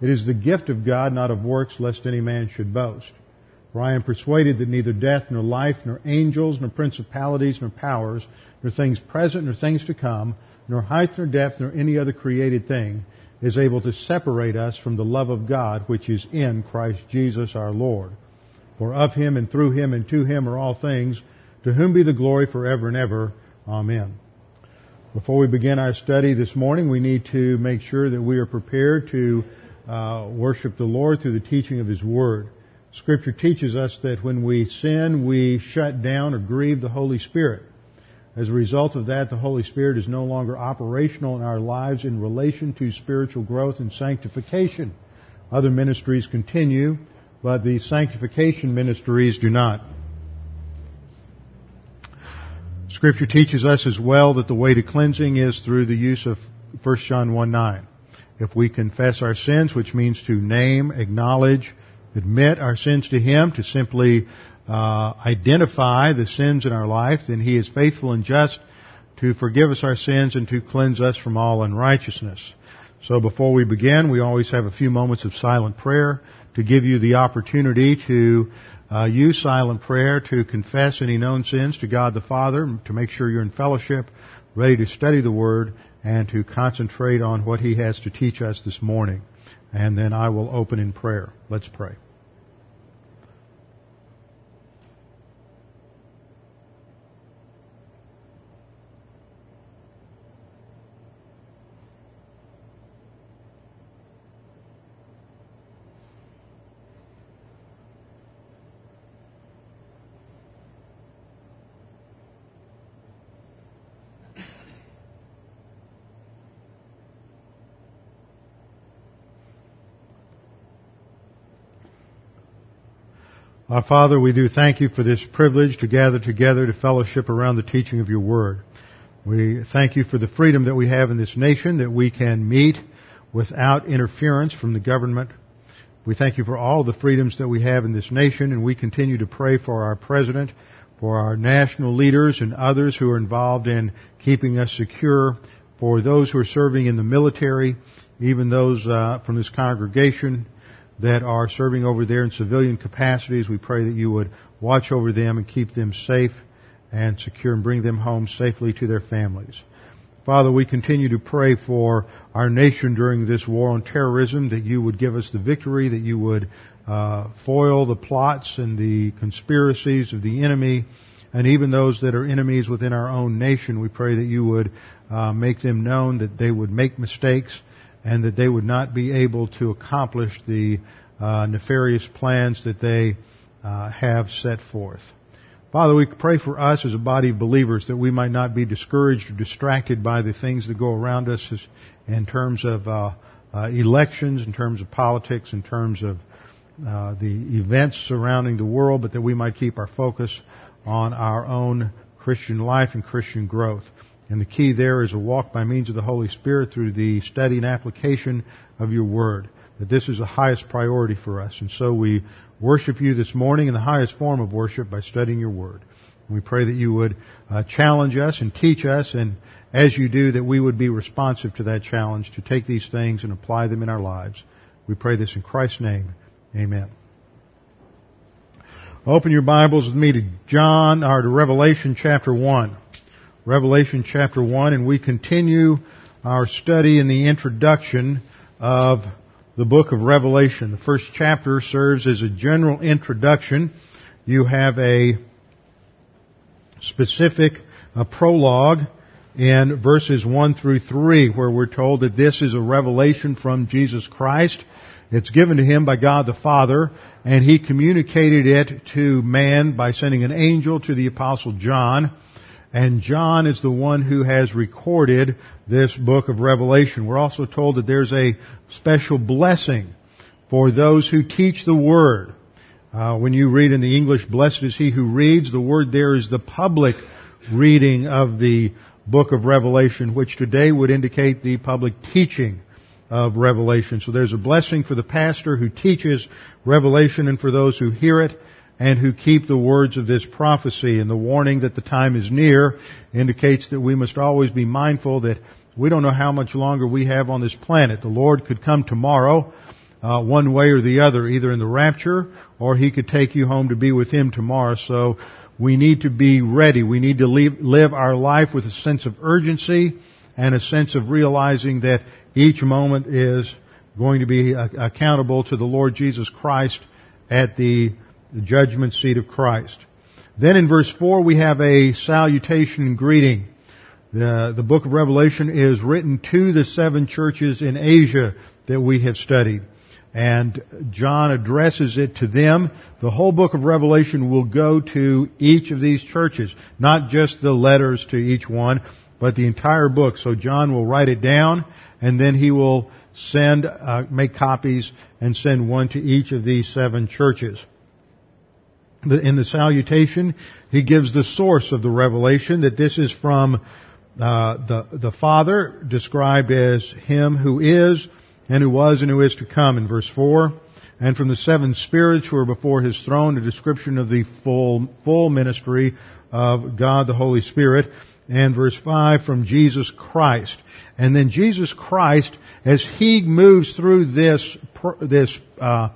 It is the gift of God, not of works, lest any man should boast. For I am persuaded that neither death, nor life, nor angels, nor principalities, nor powers, nor things present, nor things to come, nor height, nor depth, nor any other created thing is able to separate us from the love of God which is in Christ Jesus our Lord. For of him and through him and to him are all things, to whom be the glory forever and ever. Amen. Before we begin our study this morning, we need to make sure that we are prepared to uh, worship the Lord through the teaching of His Word. Scripture teaches us that when we sin, we shut down or grieve the Holy Spirit. As a result of that, the Holy Spirit is no longer operational in our lives in relation to spiritual growth and sanctification. Other ministries continue, but the sanctification ministries do not. Scripture teaches us as well that the way to cleansing is through the use of 1 John 1 9. If we confess our sins, which means to name, acknowledge, admit our sins to Him, to simply uh, identify the sins in our life, then He is faithful and just to forgive us our sins and to cleanse us from all unrighteousness. So before we begin, we always have a few moments of silent prayer to give you the opportunity to uh, use silent prayer to confess any known sins to God the Father, to make sure you're in fellowship, ready to study the Word, and to concentrate on what He has to teach us this morning. And then I will open in prayer. Let's pray. Our Father, we do thank you for this privilege to gather together to fellowship around the teaching of your word. We thank you for the freedom that we have in this nation that we can meet without interference from the government. We thank you for all the freedoms that we have in this nation and we continue to pray for our president, for our national leaders and others who are involved in keeping us secure, for those who are serving in the military, even those uh, from this congregation that are serving over there in civilian capacities. We pray that you would watch over them and keep them safe and secure and bring them home safely to their families. Father, we continue to pray for our nation during this war on terrorism, that you would give us the victory, that you would uh, foil the plots and the conspiracies of the enemy, and even those that are enemies within our own nation. We pray that you would uh, make them known, that they would make mistakes, and that they would not be able to accomplish the uh, nefarious plans that they uh, have set forth. Father, we pray for us as a body of believers that we might not be discouraged or distracted by the things that go around us in terms of uh, uh elections, in terms of politics, in terms of uh, the events surrounding the world, but that we might keep our focus on our own Christian life and Christian growth. And the key there is a walk by means of the Holy Spirit through the study and application of your Word. That this is the highest priority for us. And so we worship you this morning in the highest form of worship by studying your Word. And we pray that you would uh, challenge us and teach us, and as you do, that we would be responsive to that challenge to take these things and apply them in our lives. We pray this in Christ's name. Amen. Open your Bibles with me to John, or to Revelation chapter 1. Revelation chapter 1, and we continue our study in the introduction of the book of Revelation. The first chapter serves as a general introduction. You have a specific a prologue in verses 1 through 3 where we're told that this is a revelation from Jesus Christ. It's given to him by God the Father and he communicated it to man by sending an angel to the apostle John and John is the one who has recorded this book of Revelation. We're also told that there's a special blessing for those who teach the Word. Uh, when you read in the English, blessed is he who reads, the word there is the public reading of the book of Revelation, which today would indicate the public teaching of Revelation. So there's a blessing for the pastor who teaches Revelation and for those who hear it and who keep the words of this prophecy. And the warning that the time is near indicates that we must always be mindful that we don't know how much longer we have on this planet. The Lord could come tomorrow, uh, one way or the other, either in the rapture or He could take you home to be with Him tomorrow. So we need to be ready. We need to leave, live our life with a sense of urgency and a sense of realizing that each moment is going to be accountable to the Lord Jesus Christ at the judgment seat of Christ. Then in verse 4 we have a salutation and greeting. The, the book of Revelation is written to the seven churches in Asia that we have studied. And John addresses it to them. The whole book of Revelation will go to each of these churches. Not just the letters to each one, but the entire book. So John will write it down and then he will send, uh, make copies and send one to each of these seven churches. In the salutation, he gives the source of the revelation that this is from uh, the the Father, described as Him who is and who was and who is to come in verse four, and from the seven spirits who are before His throne, a description of the full full ministry of God the Holy Spirit, and verse 5 from Jesus Christ. And then Jesus Christ, as He moves through this, this, uh,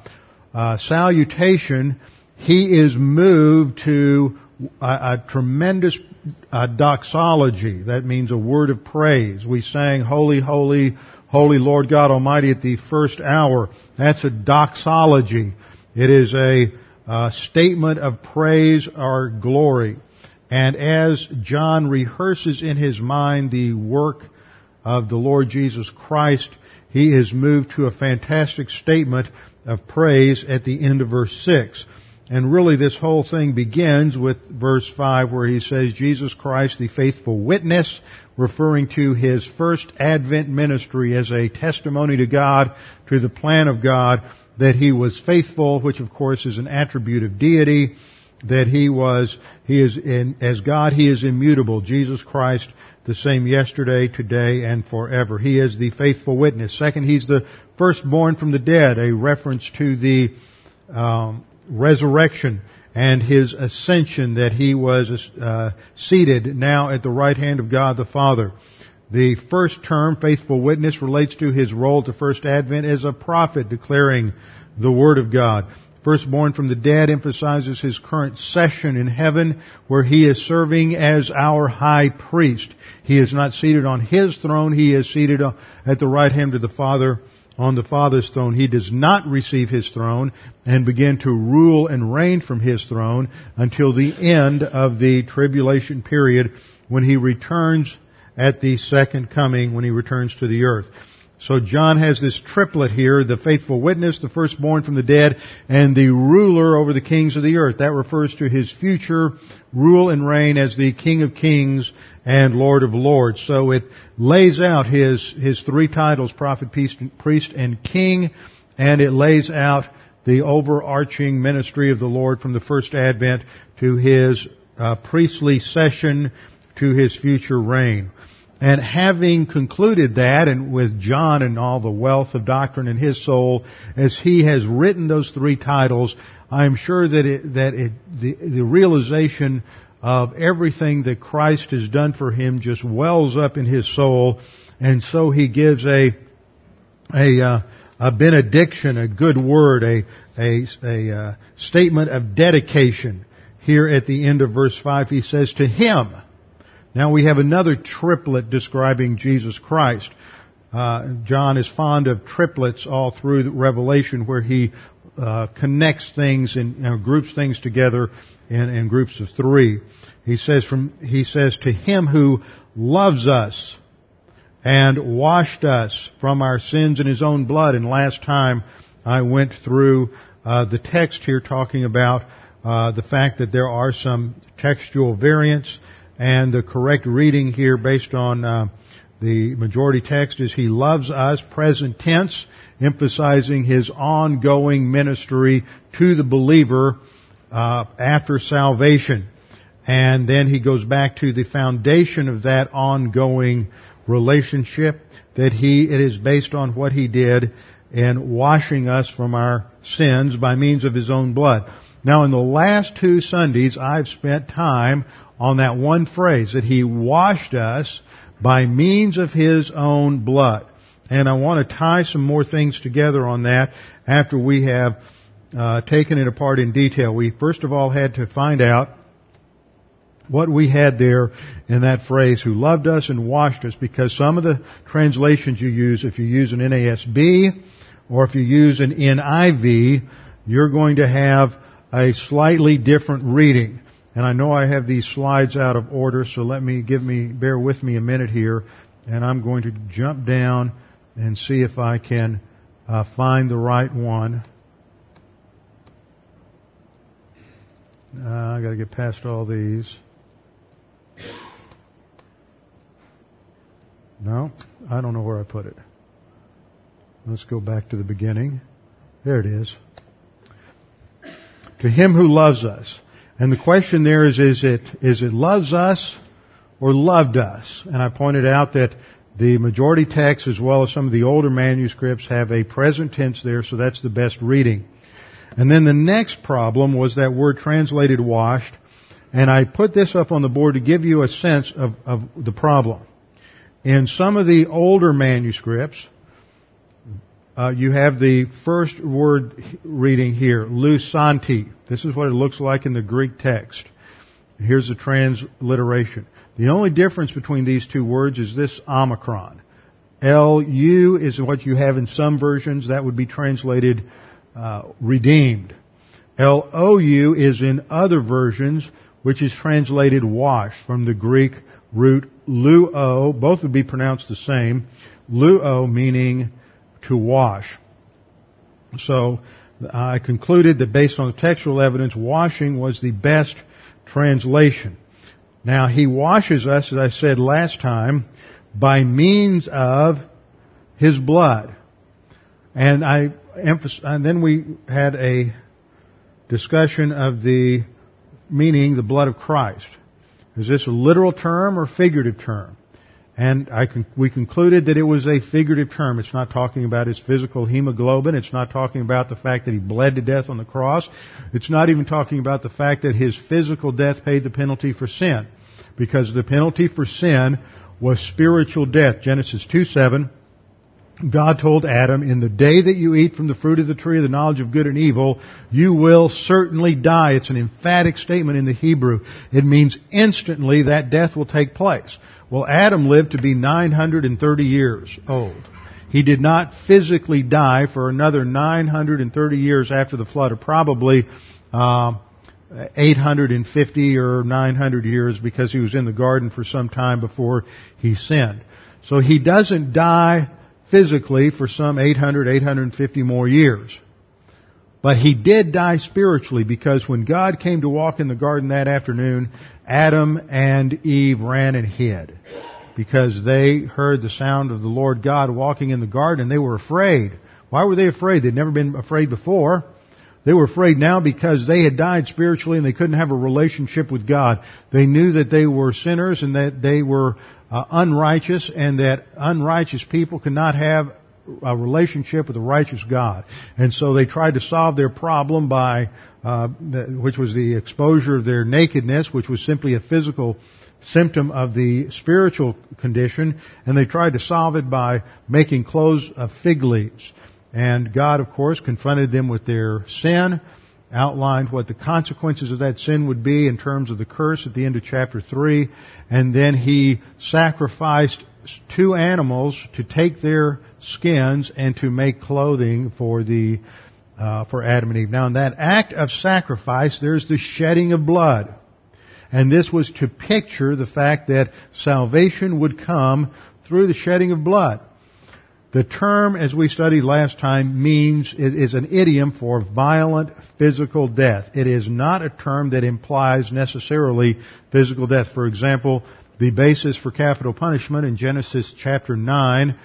uh, salutation, He is moved to a, a tremendous uh, doxology. That means a word of praise. We sang, Holy, Holy, Holy Lord God Almighty at the first hour. That's a doxology. It is a, a statement of praise or glory. And as John rehearses in his mind the work of the Lord Jesus Christ, he is moved to a fantastic statement of praise at the end of verse 6. And really this whole thing begins with verse 5 where he says, Jesus Christ, the faithful witness, referring to his first Advent ministry as a testimony to God, to the plan of God, that he was faithful, which of course is an attribute of deity, that he was, he is in, as God, he is immutable. Jesus Christ, the same yesterday, today, and forever. He is the faithful witness. Second, he's the firstborn from the dead, a reference to the um, resurrection and his ascension that he was uh, seated now at the right hand of God the Father. The first term, faithful witness, relates to his role to first advent as a prophet declaring the Word of God. Firstborn from the dead emphasizes his current session in heaven where he is serving as our high priest. He is not seated on his throne, he is seated at the right hand of the Father on the Father's throne. He does not receive his throne and begin to rule and reign from his throne until the end of the tribulation period when he returns at the second coming, when he returns to the earth. So John has this triplet here, the faithful witness, the firstborn from the dead, and the ruler over the kings of the earth. That refers to his future rule and reign as the King of Kings and Lord of Lords. So it lays out his, his three titles, prophet, priest, and king, and it lays out the overarching ministry of the Lord from the first advent to his uh, priestly session to his future reign. And having concluded that, and with John and all the wealth of doctrine in his soul, as he has written those three titles, I'm sure that it, that it, the, the realization of everything that Christ has done for him just wells up in his soul, and so he gives a a uh, a benediction, a good word, a a, a uh, statement of dedication. Here at the end of verse five, he says, "To him." Now we have another triplet describing Jesus Christ. Uh, John is fond of triplets all through Revelation where he uh, connects things and groups things together in, in groups of three. He says from, he says to him who loves us and washed us from our sins in his own blood. And last time I went through uh, the text here talking about uh, the fact that there are some textual variants and the correct reading here based on uh, The majority text is He loves us, present tense, emphasizing His ongoing ministry to the believer uh, after salvation. And then he goes back to the foundation of that ongoing relationship that he, it is based on what he did in washing us from our sins by means of his own blood. Now in the last two Sundays, I've spent time on that one phrase that he washed us by means of his own blood. And I want to tie some more things together on that after we have uh, taken it apart in detail. We first of all had to find out what we had there in that phrase, who loved us and washed us, because some of the translations you use, if you use an NASB or if you use an NIV, you're going to have a slightly different reading. And I know I have these slides out of order, so let me give me, bear with me a minute here, and I'm going to jump down and see if I can uh, find the right one. Uh, I got to get past all these. No, I don't know where I put it. Let's go back to the beginning. There it is. To him who loves us. And the question there is, is it, is it loves us or loved us? And I pointed out that the majority text as well as some of the older manuscripts have a present tense there, so that's the best reading. And then the next problem was that word translated washed. And I put this up on the board to give you a sense of, of the problem. In some of the older manuscripts, uh, you have the first word reading here, lusanti. This is what it looks like in the Greek text. Here's the transliteration. The only difference between these two words is this omicron. L-U is what you have in some versions. That would be translated uh, redeemed. L-O-U is in other versions, which is translated washed from the Greek root luo. Both would be pronounced the same. Luo meaning to wash. So I concluded that based on the textual evidence, washing was the best translation. Now he washes us, as I said last time, by means of his blood. And I emphasize, and then we had a discussion of the meaning, the blood of Christ. Is this a literal term or figurative term? And con- we concluded that it was a figurative term. It's not talking about his physical hemoglobin. It's not talking about the fact that he bled to death on the cross. It's not even talking about the fact that his physical death paid the penalty for sin. Because the penalty for sin was spiritual death. Genesis 2 7 God told Adam, in the day that you eat from the fruit of the tree of the knowledge of good and evil, you will certainly die. It's an emphatic statement in the Hebrew. It means instantly that death will take place. Well, Adam lived to be 930 years old. He did not physically die for another 930 years after the flood, or probably uh, 850 or 900 years because he was in the garden for some time before he sinned. So he doesn't die physically for some 800, 850 more years. But he did die spiritually because when God came to walk in the garden that afternoon, Adam and Eve ran and hid. Because they heard the sound of the Lord God walking in the garden and they were afraid. Why were they afraid? They'd never been afraid before. They were afraid now because they had died spiritually and they couldn't have a relationship with God. They knew that they were sinners and that they were uh, unrighteous and that unrighteous people cannot have a relationship with a righteous God. And so they tried to solve their problem by, uh, which was the exposure of their nakedness, which was simply a physical symptom of the spiritual condition, and they tried to solve it by making clothes of fig leaves. And God, of course, confronted them with their sin, outlined what the consequences of that sin would be in terms of the curse at the end of chapter 3, and then he sacrificed two animals to take their skins and to make clothing for the uh, for Adam and Eve. Now, in that act of sacrifice, there's the shedding of blood. And this was to picture the fact that salvation would come through the shedding of blood. The term, as we studied last time, means, is an idiom for violent physical death. It is not a term that implies necessarily physical death. For example, the basis for capital punishment in Genesis chapter 9,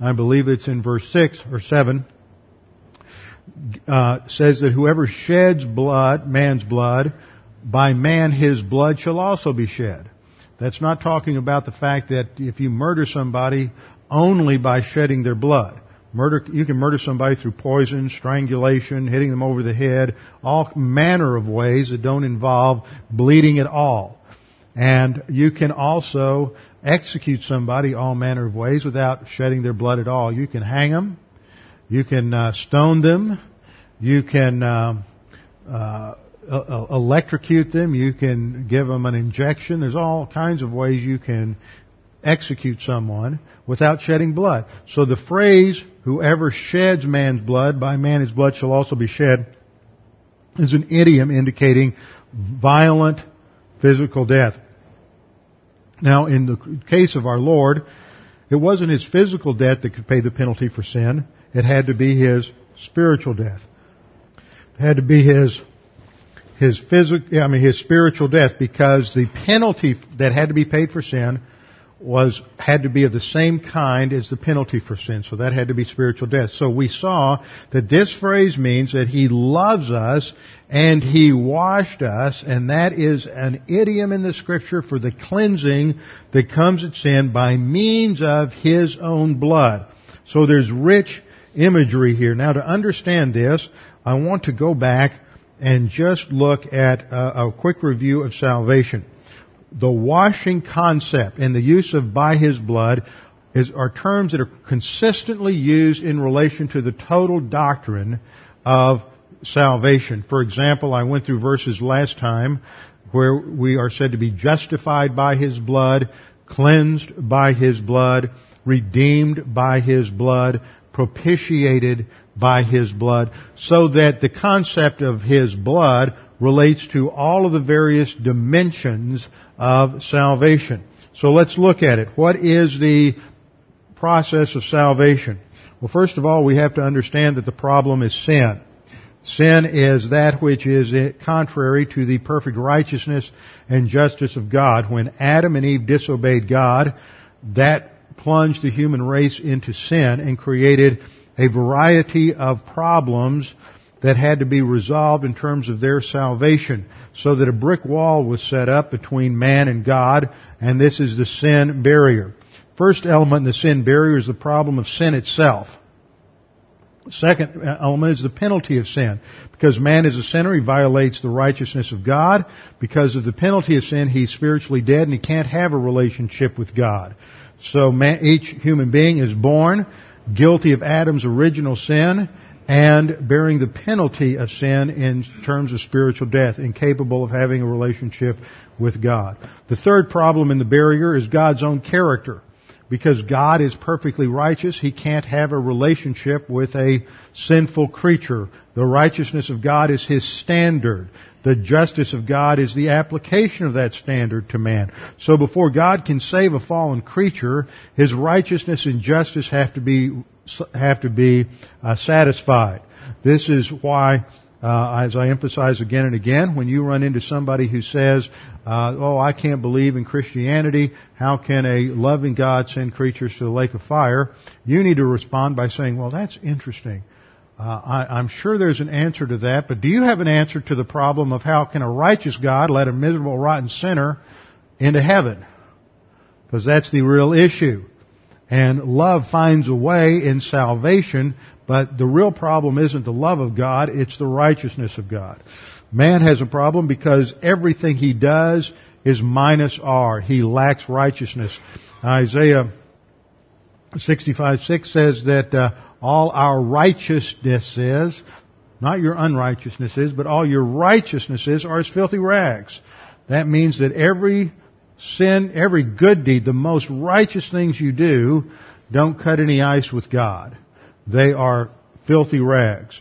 I believe it's in verse 6 or 7, uh, says that whoever sheds blood, man's blood, by man his blood shall also be shed. That's not talking about the fact that if you murder somebody only by shedding their blood. Murder, you can murder somebody through poison, strangulation, hitting them over the head, all manner of ways that don't involve bleeding at all. And you can also execute somebody all manner of ways without shedding their blood at all. You can hang them, you can uh, stone them, you can uh, uh, electrocute them, you can give them an injection. There's all kinds of ways you can execute someone without shedding blood. So the phrase, whoever sheds man's blood, by man his blood shall also be shed, is an idiom indicating violent physical death. Now, in the case of our Lord, it wasn't his physical death that could pay the penalty for sin. It had to be his spiritual death. It had to be his his physical, I mean his spiritual death because the penalty that had to be paid for sin was had to be of the same kind as the penalty for sin. So that had to be spiritual death. So we saw that this phrase means that he loves us and he washed us and that is an idiom in the scripture for the cleansing that comes at sin by means of his own blood. So there's rich imagery here. Now to understand this, I want to go back and just look at a, a quick review of salvation the washing concept and the use of by his blood is, are terms that are consistently used in relation to the total doctrine of salvation. For example, I went through verses last time where we are said to be justified by his blood, cleansed by his blood, redeemed by his blood, propitiated by his blood, so that the concept of his blood relates to all of the various dimensions of salvation. So let's look at it. What is the process of salvation? Well, first of all, we have to understand that the problem is sin. Sin is that which is contrary to the perfect righteousness and justice of God. When Adam and Eve disobeyed God, that plunged the human race into sin and created a variety of problems that had to be resolved in terms of their salvation so that a brick wall was set up between man and God and this is the sin barrier. First element in the sin barrier is the problem of sin itself. Second element is the penalty of sin. Because man is a sinner, he violates the righteousness of God. Because of the penalty of sin, he's spiritually dead and he can't have a relationship with God. So man, each human being is born guilty of Adam's original sin and bearing the penalty of sin in terms of spiritual death, incapable of having a relationship with God. The third problem in the barrier is God's own character. Because God is perfectly righteous, He can't have a relationship with a sinful creature. The righteousness of God is His standard. The justice of God is the application of that standard to man. So before God can save a fallen creature, His righteousness and justice have to be have to be uh, satisfied. This is why, uh, as I emphasize again and again, when you run into somebody who says, uh, "Oh, I can't believe in Christianity. How can a loving God send creatures to the lake of fire?" You need to respond by saying, "Well, that's interesting." Uh, I, am sure there's an answer to that, but do you have an answer to the problem of how can a righteous God let a miserable, rotten sinner into heaven? Because that's the real issue. And love finds a way in salvation, but the real problem isn't the love of God, it's the righteousness of God. Man has a problem because everything he does is minus R. He lacks righteousness. Isaiah 65 6 says that uh, all our righteousness is, not your unrighteousnesses, but all your righteousnesses are as filthy rags. That means that every sin, every good deed, the most righteous things you do, don't cut any ice with God. They are filthy rags.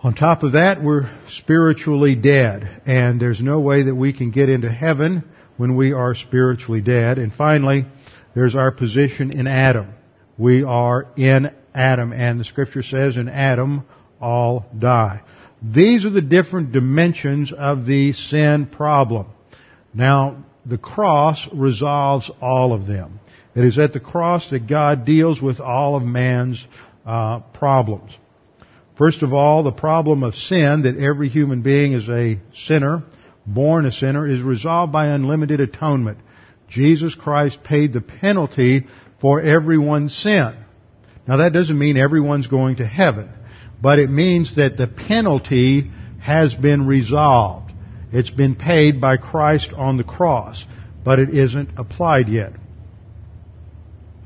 On top of that, we're spiritually dead, and there's no way that we can get into heaven when we are spiritually dead. And finally, there's our position in Adam. We are in Adam, and the scripture says in Adam all die. These are the different dimensions of the sin problem. Now, the cross resolves all of them. It is at the cross that God deals with all of man's uh, problems. First of all, the problem of sin, that every human being is a sinner, born a sinner, is resolved by unlimited atonement. Jesus Christ paid the penalty for everyone's sin. Now that doesn't mean everyone's going to heaven, but it means that the penalty has been resolved. It's been paid by Christ on the cross, but it isn't applied yet.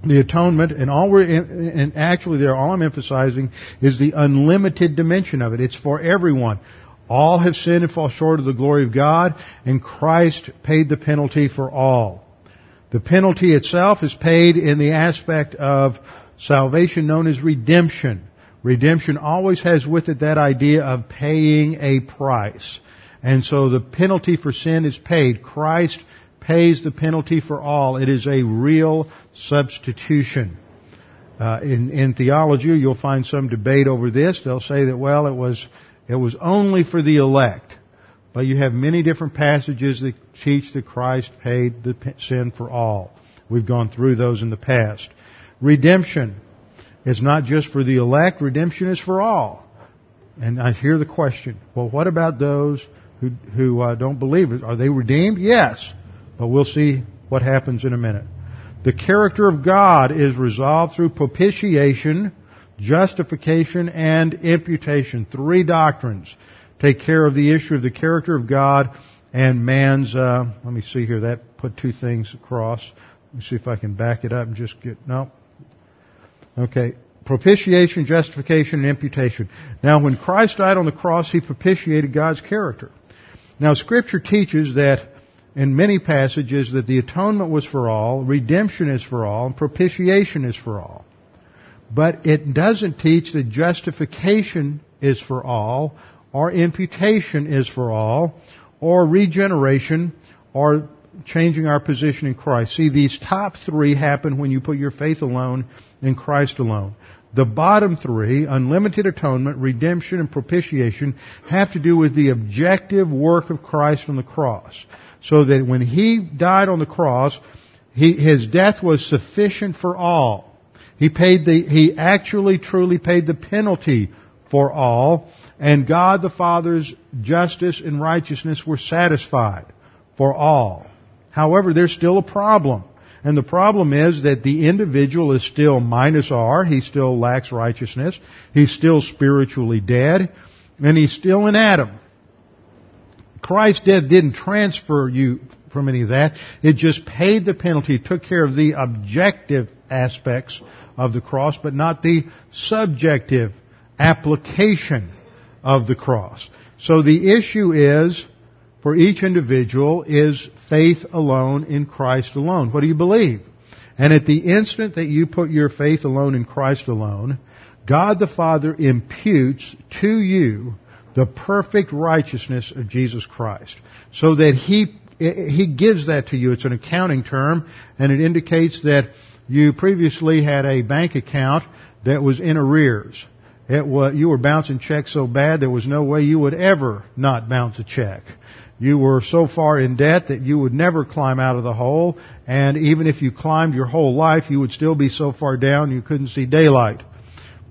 The atonement, and all we're, and actually there, all I'm emphasizing is the unlimited dimension of it. It's for everyone. All have sinned and fall short of the glory of God, and Christ paid the penalty for all. The penalty itself is paid in the aspect of salvation known as redemption. Redemption always has with it that idea of paying a price. And so the penalty for sin is paid. Christ pays the penalty for all. It is a real substitution. Uh, in, in theology, you'll find some debate over this. They'll say that, well, it was, it was only for the elect. But you have many different passages that teach that Christ paid the sin for all. We've gone through those in the past. Redemption is not just for the elect, redemption is for all. And I hear the question, well, what about those who, who uh, don't believe it? Are they redeemed? Yes. But we'll see what happens in a minute. The character of God is resolved through propitiation, justification, and imputation. Three doctrines take care of the issue of the character of God and man's, uh, let me see here, that put two things across. Let me see if I can back it up and just get, no. Okay. Propitiation, justification, and imputation. Now when Christ died on the cross, He propitiated God's character. Now scripture teaches that in many passages that the atonement was for all, redemption is for all, and propitiation is for all. But it doesn't teach that justification is for all, or imputation is for all, or regeneration, or changing our position in Christ. See, these top three happen when you put your faith alone in Christ alone. The bottom three, unlimited atonement, redemption, and propitiation, have to do with the objective work of Christ on the cross. So that when He died on the cross, he, His death was sufficient for all. He paid the, He actually truly paid the penalty for all, and God the Father's justice and righteousness were satisfied for all. However, there's still a problem. And the problem is that the individual is still minus R. He still lacks righteousness. He's still spiritually dead. And he's still in Adam. Christ's death didn't transfer you from any of that. It just paid the penalty, took care of the objective aspects of the cross, but not the subjective application of the cross. So the issue is, for each individual, is faith alone in Christ alone. What do you believe? And at the instant that you put your faith alone in Christ alone, God the Father imputes to you the perfect righteousness of Jesus Christ. So that He, He gives that to you. It's an accounting term, and it indicates that you previously had a bank account that was in arrears. It was, you were bouncing checks so bad there was no way you would ever not bounce a check. You were so far in debt that you would never climb out of the hole, and even if you climbed your whole life, you would still be so far down you couldn't see daylight.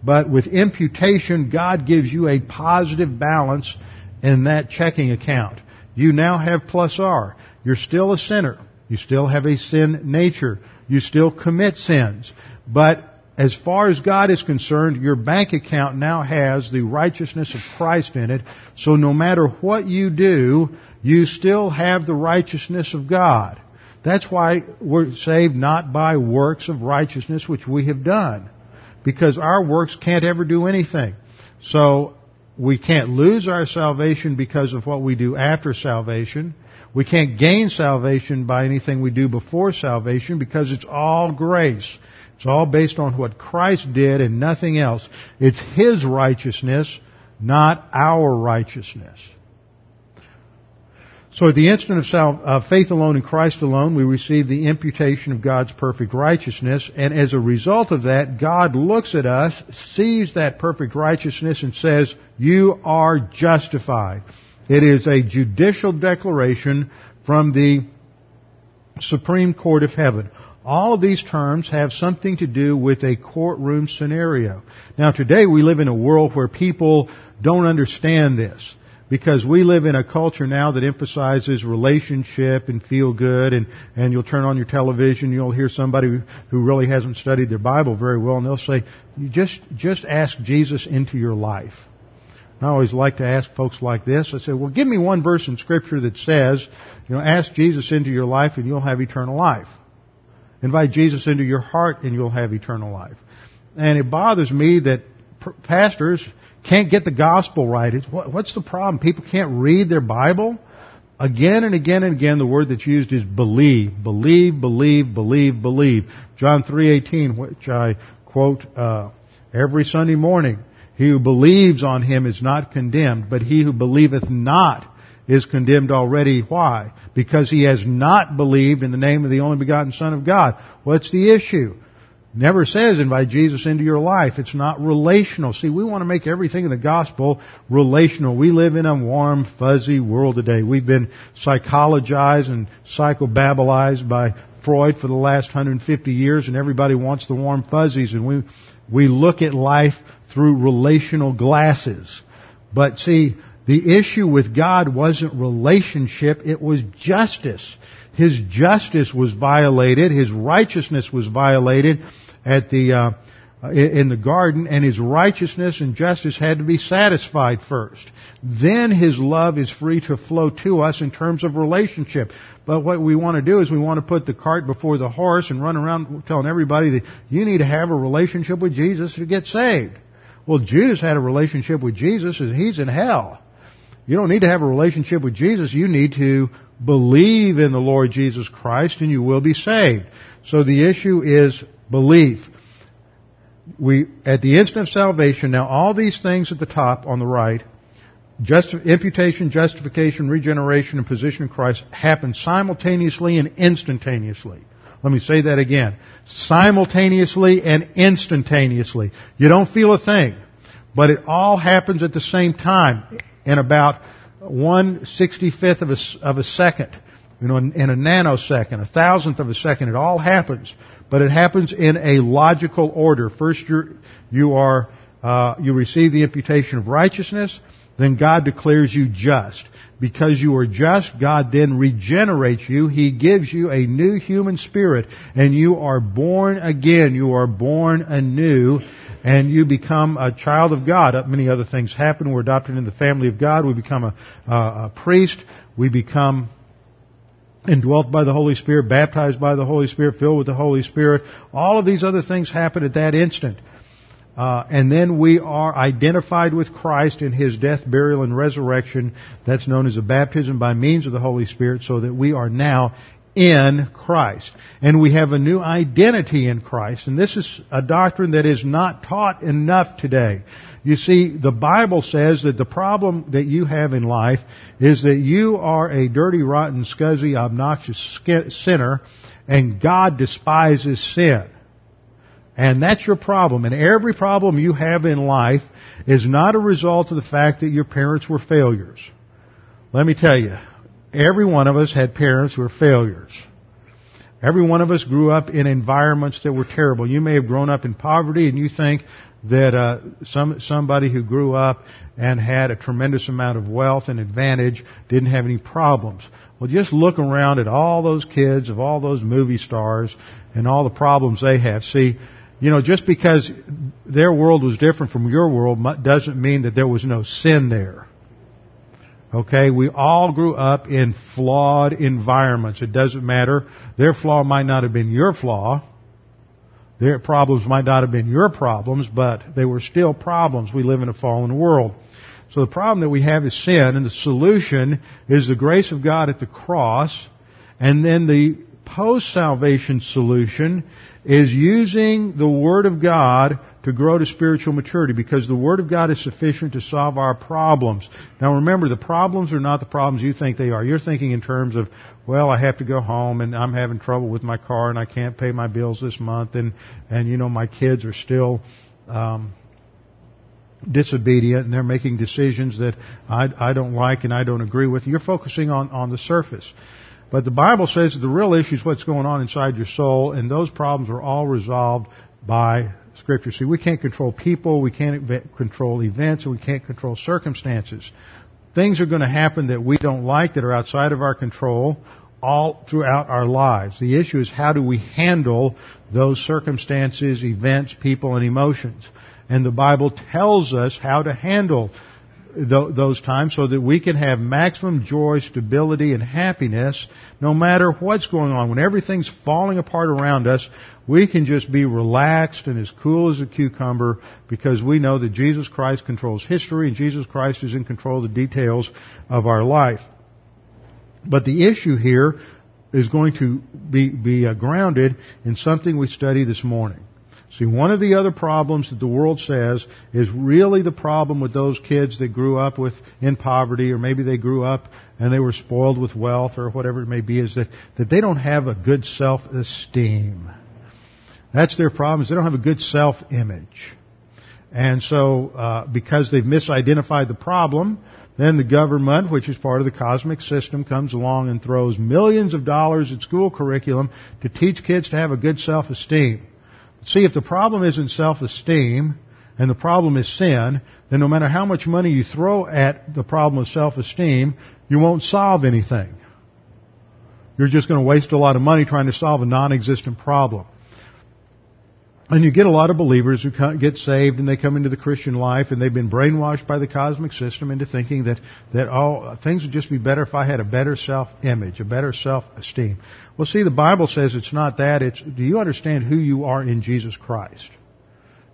But with imputation, God gives you a positive balance in that checking account. You now have plus R. You're still a sinner. You still have a sin nature. You still commit sins. But as far as God is concerned, your bank account now has the righteousness of Christ in it. So no matter what you do, you still have the righteousness of God. That's why we're saved not by works of righteousness which we have done. Because our works can't ever do anything. So we can't lose our salvation because of what we do after salvation. We can't gain salvation by anything we do before salvation because it's all grace. It's all based on what Christ did and nothing else. It's His righteousness, not our righteousness. So at the instant of sal- uh, faith alone in Christ alone, we receive the imputation of God's perfect righteousness, and as a result of that, God looks at us, sees that perfect righteousness, and says, you are justified. It is a judicial declaration from the Supreme Court of Heaven. All of these terms have something to do with a courtroom scenario. Now today we live in a world where people don't understand this because we live in a culture now that emphasizes relationship and feel good and, and you'll turn on your television, you'll hear somebody who really hasn't studied their Bible very well and they'll say, you just, just ask Jesus into your life. I always like to ask folks like this. I say, well, give me one verse in Scripture that says, you know, ask Jesus into your life and you'll have eternal life. Invite Jesus into your heart and you'll have eternal life. And it bothers me that pastors can't get the gospel right. It's, what, what's the problem? People can't read their Bible? Again and again and again, the word that's used is believe, believe, believe, believe, believe. John 3:18, which I quote uh, every Sunday morning. He who believes on him is not condemned, but he who believeth not is condemned already. Why? Because he has not believed in the name of the only begotten Son of God. What's the issue? Never says invite Jesus into your life. It's not relational. See, we want to make everything in the gospel relational. We live in a warm, fuzzy world today. We've been psychologized and psychobabblized by Freud for the last 150 years and everybody wants the warm fuzzies and we, we look at life through relational glasses. But see, the issue with God wasn't relationship, it was justice. His justice was violated, His righteousness was violated at the, uh, in the garden, and His righteousness and justice had to be satisfied first. Then His love is free to flow to us in terms of relationship. But what we want to do is we want to put the cart before the horse and run around telling everybody that you need to have a relationship with Jesus to get saved. Well, Judas had a relationship with Jesus and he's in hell. You don't need to have a relationship with Jesus. You need to believe in the Lord Jesus Christ and you will be saved. So the issue is belief. We, at the instant of salvation, now all these things at the top on the right, just, imputation, justification, regeneration, and position in Christ happen simultaneously and instantaneously. Let me say that again. Simultaneously and instantaneously. You don't feel a thing. But it all happens at the same time in about one sixty-fifth of a, of a second. You know, in, in a nanosecond, a thousandth of a second. It all happens. But it happens in a logical order. First you are, uh, you receive the imputation of righteousness, then God declares you just. Because you are just, God then regenerates you. He gives you a new human spirit and you are born again. You are born anew and you become a child of God. Uh, many other things happen. We're adopted in the family of God. We become a, a priest. We become indwelt by the Holy Spirit, baptized by the Holy Spirit, filled with the Holy Spirit. All of these other things happen at that instant. Uh, and then we are identified with Christ in His death, burial, and resurrection. That's known as a baptism by means of the Holy Spirit, so that we are now in Christ. And we have a new identity in Christ. And this is a doctrine that is not taught enough today. You see, the Bible says that the problem that you have in life is that you are a dirty, rotten, scuzzy, obnoxious sinner, and God despises sin. And that's your problem. And every problem you have in life is not a result of the fact that your parents were failures. Let me tell you, every one of us had parents who were failures. Every one of us grew up in environments that were terrible. You may have grown up in poverty and you think that uh, some somebody who grew up and had a tremendous amount of wealth and advantage didn't have any problems. Well, just look around at all those kids of all those movie stars and all the problems they have. See, you know, just because their world was different from your world doesn't mean that there was no sin there. Okay, we all grew up in flawed environments. It doesn't matter. Their flaw might not have been your flaw. Their problems might not have been your problems, but they were still problems. We live in a fallen world. So the problem that we have is sin, and the solution is the grace of God at the cross, and then the post-salvation solution is using the Word of God to grow to spiritual maturity because the Word of God is sufficient to solve our problems. Now remember, the problems are not the problems you think they are. You're thinking in terms of, well, I have to go home and I'm having trouble with my car and I can't pay my bills this month and, and you know, my kids are still, um, disobedient and they're making decisions that I, I don't like and I don't agree with. You're focusing on, on the surface. But the Bible says that the real issue is what's going on inside your soul, and those problems are all resolved by Scripture. See, we can't control people, we can't control events, we can't control circumstances. Things are going to happen that we don't like, that are outside of our control, all throughout our lives. The issue is how do we handle those circumstances, events, people, and emotions. And the Bible tells us how to handle th- those times so that we can have maximum joy, stability, and happiness no matter what's going on. When everything's falling apart around us, we can just be relaxed and as cool as a cucumber because we know that Jesus Christ controls history and Jesus Christ is in control of the details of our life. But the issue here is going to be, be uh, grounded in something we studied this morning. See, one of the other problems that the world says is really the problem with those kids that grew up with in poverty, or maybe they grew up and they were spoiled with wealth, or whatever it may be, is that, that they don't have a good self-esteem. That's their problem, is they don't have a good self-image. And so, uh, because they've misidentified the problem, then the government, which is part of the cosmic system, comes along and throws millions of dollars at school curriculum to teach kids to have a good self-esteem. See, if the problem isn't self-esteem, and the problem is sin, then no matter how much money you throw at the problem of self-esteem, you won't solve anything. You're just going to waste a lot of money trying to solve a non-existent problem. And you get a lot of believers who get saved and they come into the Christian life and they've been brainwashed by the cosmic system into thinking that, that oh, things would just be better if I had a better self-image, a better self-esteem. Well see, the Bible says it's not that, it's, do you understand who you are in Jesus Christ?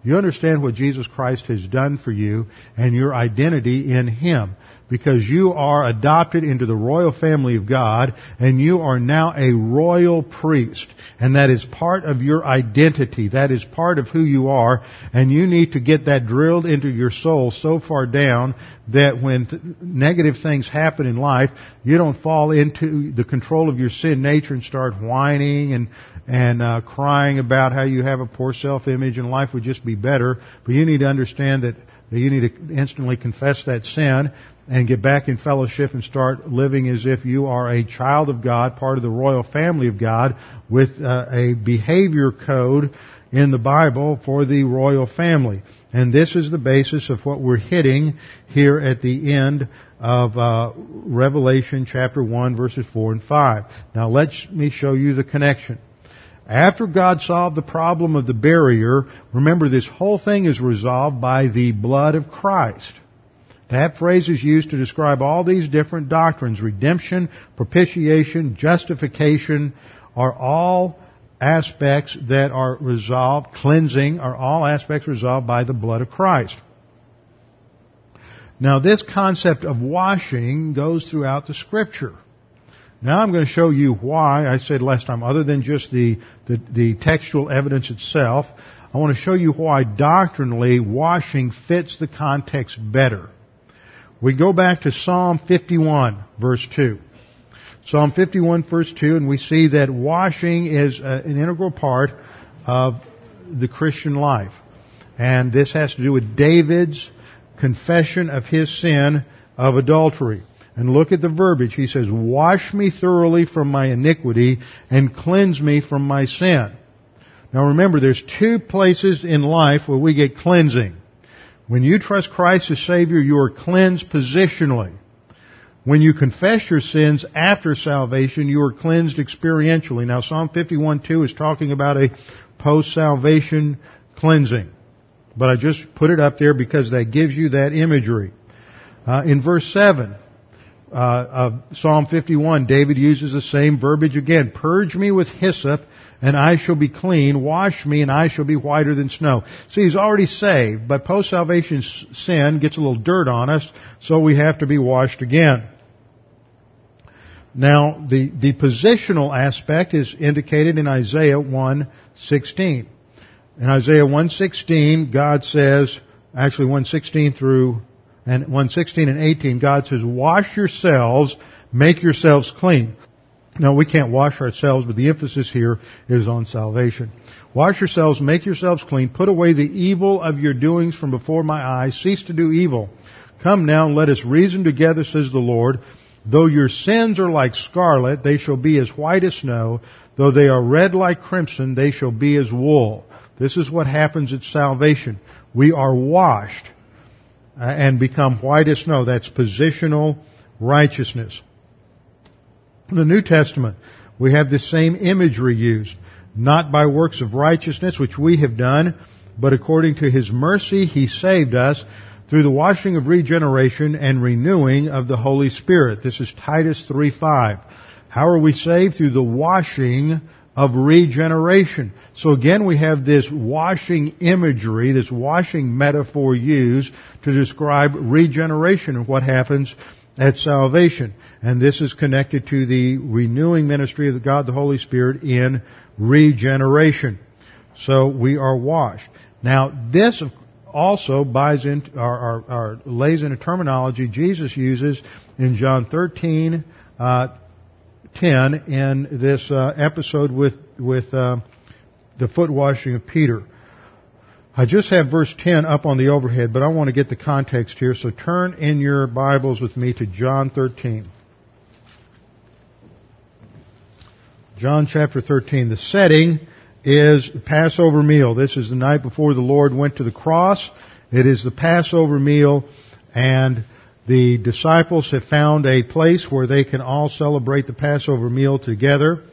You understand what Jesus Christ has done for you and your identity in Him because you are adopted into the royal family of God and you are now a royal priest. And that is part of your identity. That is part of who you are. And you need to get that drilled into your soul so far down that when th- negative things happen in life, you don't fall into the control of your sin nature and start whining and and uh, crying about how you have a poor self-image and life would just be better. But you need to understand that that you need to instantly confess that sin and get back in fellowship and start living as if you are a child of God, part of the royal family of God, with uh, a behavior code in the Bible for the royal family. And this is the basis of what we're hitting here at the end of uh, Revelation chapter 1 verses 4 and 5. Now let me show you the connection. After God solved the problem of the barrier, remember this whole thing is resolved by the blood of Christ. That phrase is used to describe all these different doctrines. Redemption, propitiation, justification are all aspects that are resolved, cleansing are all aspects resolved by the blood of Christ. Now this concept of washing goes throughout the scripture. Now I'm going to show you why, I said last time, other than just the, the, the textual evidence itself, I want to show you why doctrinally washing fits the context better. We go back to Psalm 51 verse 2. Psalm 51 verse 2 and we see that washing is uh, an integral part of the Christian life. And this has to do with David's confession of his sin of adultery. And look at the verbiage. He says, wash me thoroughly from my iniquity and cleanse me from my sin. Now remember, there's two places in life where we get cleansing. When you trust Christ as Savior, you are cleansed positionally. When you confess your sins after salvation, you are cleansed experientially. Now Psalm 51:2 is talking about a post-salvation cleansing. But I just put it up there because that gives you that imagery. Uh, in verse 7, uh, of Psalm 51, David uses the same verbiage again. Purge me with hyssop, and I shall be clean. Wash me, and I shall be whiter than snow. See, he's already saved, but post-salvation sin gets a little dirt on us, so we have to be washed again. Now, the, the positional aspect is indicated in Isaiah 1:16. In Isaiah 1:16, God says, actually 1:16 through and 116 and 18, God says, wash yourselves, make yourselves clean. Now we can't wash ourselves, but the emphasis here is on salvation. Wash yourselves, make yourselves clean, put away the evil of your doings from before my eyes, cease to do evil. Come now, let us reason together, says the Lord. Though your sins are like scarlet, they shall be as white as snow. Though they are red like crimson, they shall be as wool. This is what happens at salvation. We are washed Uh, and become white as snow. That's positional righteousness. In the New Testament, we have the same imagery used. Not by works of righteousness which we have done, but according to His mercy He saved us through the washing of regeneration and renewing of the Holy Spirit. This is Titus 3.5. How are we saved? Through the washing of regeneration. So again we have this washing imagery, this washing metaphor used to describe regeneration and what happens at salvation. And this is connected to the renewing ministry of God the Holy Spirit in regeneration. So we are washed. Now this also buys in, or, or, or lays in a terminology Jesus uses in John 13, uh, 10 in this uh, episode with, with uh, the foot washing of Peter. I just have verse 10 up on the overhead, but I want to get the context here, so turn in your Bibles with me to John 13. John chapter 13. The setting is Passover meal. This is the night before the Lord went to the cross. It is the Passover meal and the disciples have found a place where they can all celebrate the Passover meal together.